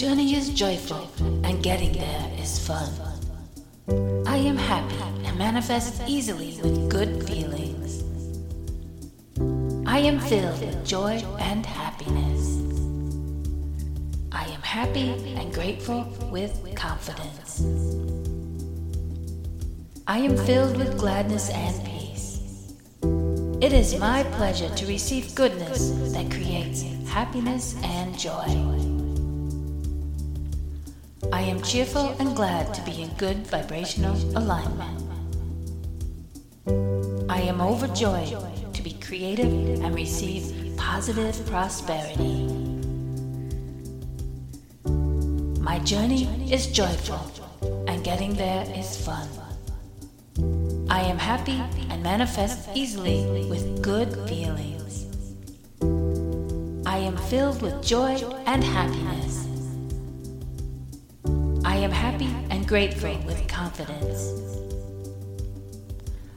journey is joyful, and getting there is fun. I am happy and manifest easily with good feelings. I am filled with joy and happiness. I am happy and grateful with confidence. I am filled with gladness and peace. It is my pleasure to receive goodness that creates happiness and joy. I am cheerful and glad to be in good vibrational alignment. I am overjoyed to be creative and receive positive prosperity. My journey is joyful and getting there is fun. I am happy and manifest easily with good feelings. I am filled with joy and happiness. Am happy and grateful with confidence.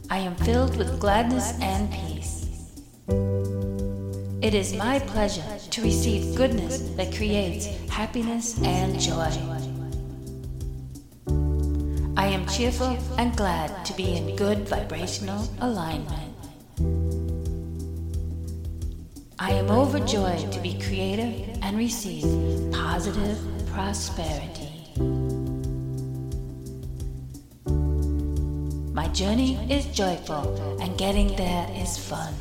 I am filled with gladness and peace. It is my pleasure to receive goodness that creates happiness and joy. I am cheerful and glad to be in good vibrational alignment. I am overjoyed to be creative and receive positive prosperity. Journey is joyful and getting there is fun.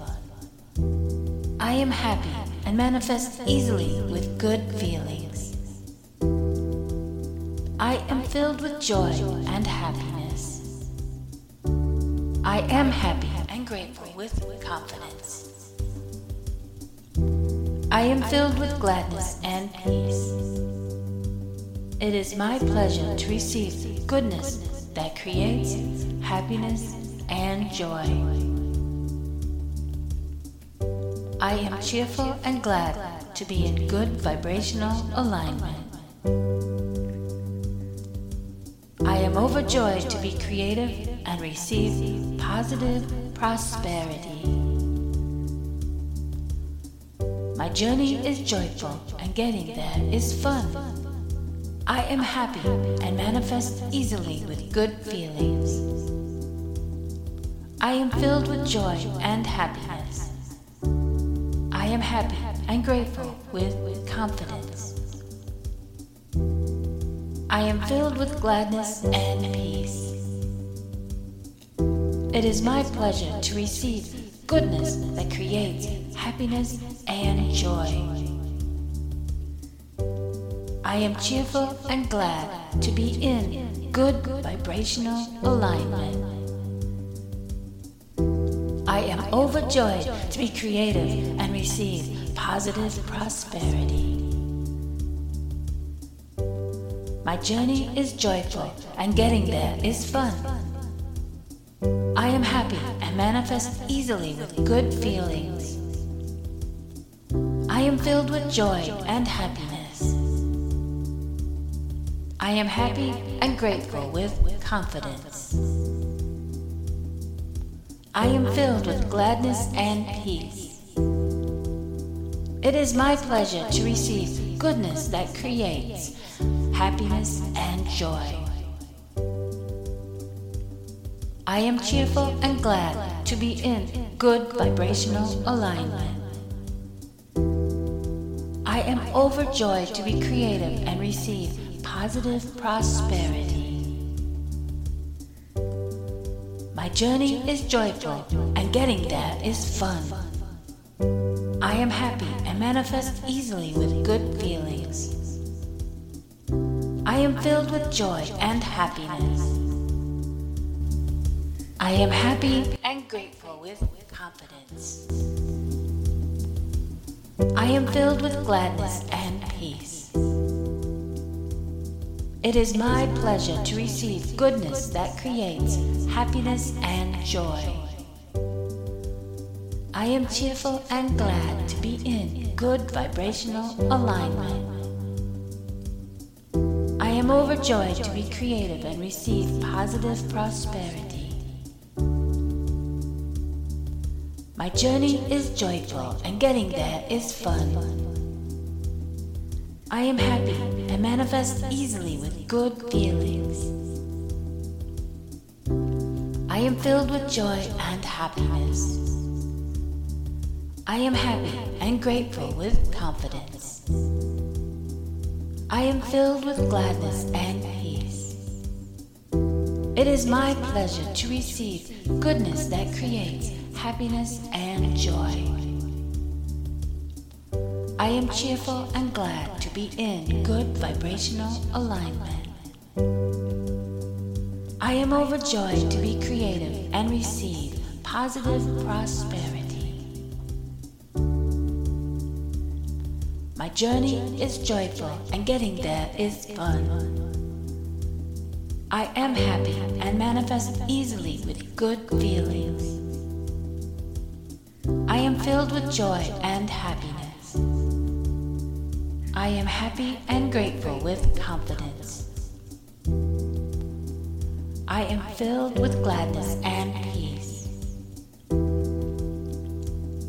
I am happy and manifest easily with good feelings. I am filled with joy and happiness. I am happy and grateful with confidence. I am filled with gladness and peace. It is my pleasure to receive goodness that creates happiness and joy. I am cheerful and glad to be in good vibrational alignment. I am overjoyed to be creative and receive positive prosperity. My journey is joyful and getting there is fun. I am happy and manifest easily with good feelings. I am filled with joy and happiness. I am happy and grateful with confidence. I am filled with gladness and peace. It is my pleasure to receive goodness that creates happiness and joy. I am cheerful and glad to be in good vibrational alignment. Overjoyed to be creative and receive positive prosperity. My journey is joyful and getting there is fun. I am happy and manifest easily with good feelings. I am filled with joy and happiness. I am happy and grateful with confidence. I am filled with gladness and peace. It is my pleasure to receive goodness that creates happiness and joy. I am cheerful and glad to be in good vibrational alignment. I am overjoyed to be creative and receive positive prosperity. My journey is joyful and getting there is fun. I am happy and manifest easily with good feelings. I am filled with joy and happiness. I am happy and grateful with confidence. I am filled with gladness and peace. It is my pleasure to receive goodness that creates happiness and joy. I am cheerful and glad to be in good vibrational alignment. I am overjoyed to be creative and receive positive prosperity. My journey is joyful and getting there is fun. I am happy and manifest easily with good feelings. I am filled with joy and happiness. I am happy and grateful with confidence. I am filled with gladness and peace. It is my pleasure to receive goodness that creates happiness and joy. I am cheerful and glad to be in good vibrational alignment. I am overjoyed to be creative and receive positive prosperity. My journey is joyful and getting there is fun. I am happy and manifest easily with good feelings. I am filled with joy and happiness. I am happy and grateful with confidence. I am filled with gladness and peace.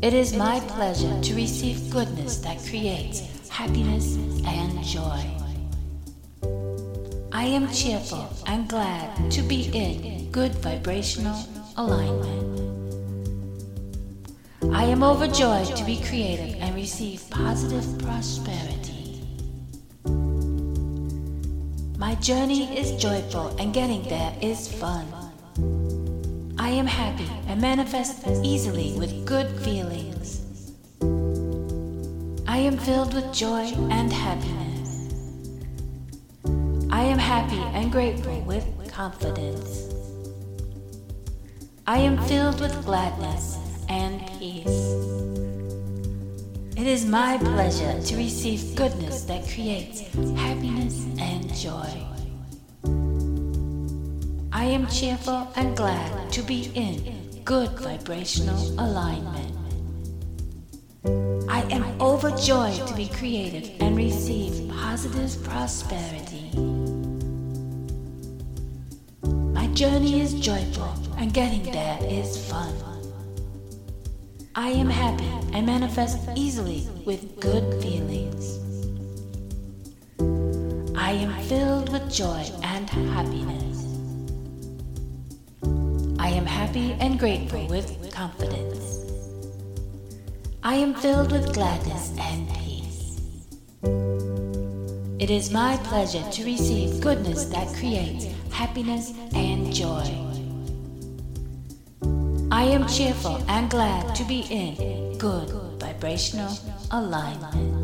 It is my pleasure to receive goodness that creates happiness and joy. I am cheerful and glad to be in good vibrational alignment. I am overjoyed to be creative and receive positive prosperity. My journey is joyful and getting there is fun. I am happy and manifest easily with good feelings. I am filled with joy and happiness. I am happy and grateful with confidence. I am filled with gladness and peace. It is my pleasure to receive goodness that creates happiness and joy. I am cheerful and glad to be in good vibrational alignment. I am overjoyed to be creative and receive positive prosperity. My journey is joyful and getting there is fun. I am happy and manifest easily with good feelings. I am filled with joy and happiness. I am happy and grateful with confidence. I am filled with gladness and peace. It is my pleasure to receive goodness that creates happiness and joy. I am cheerful and glad to be in good vibrational alignment.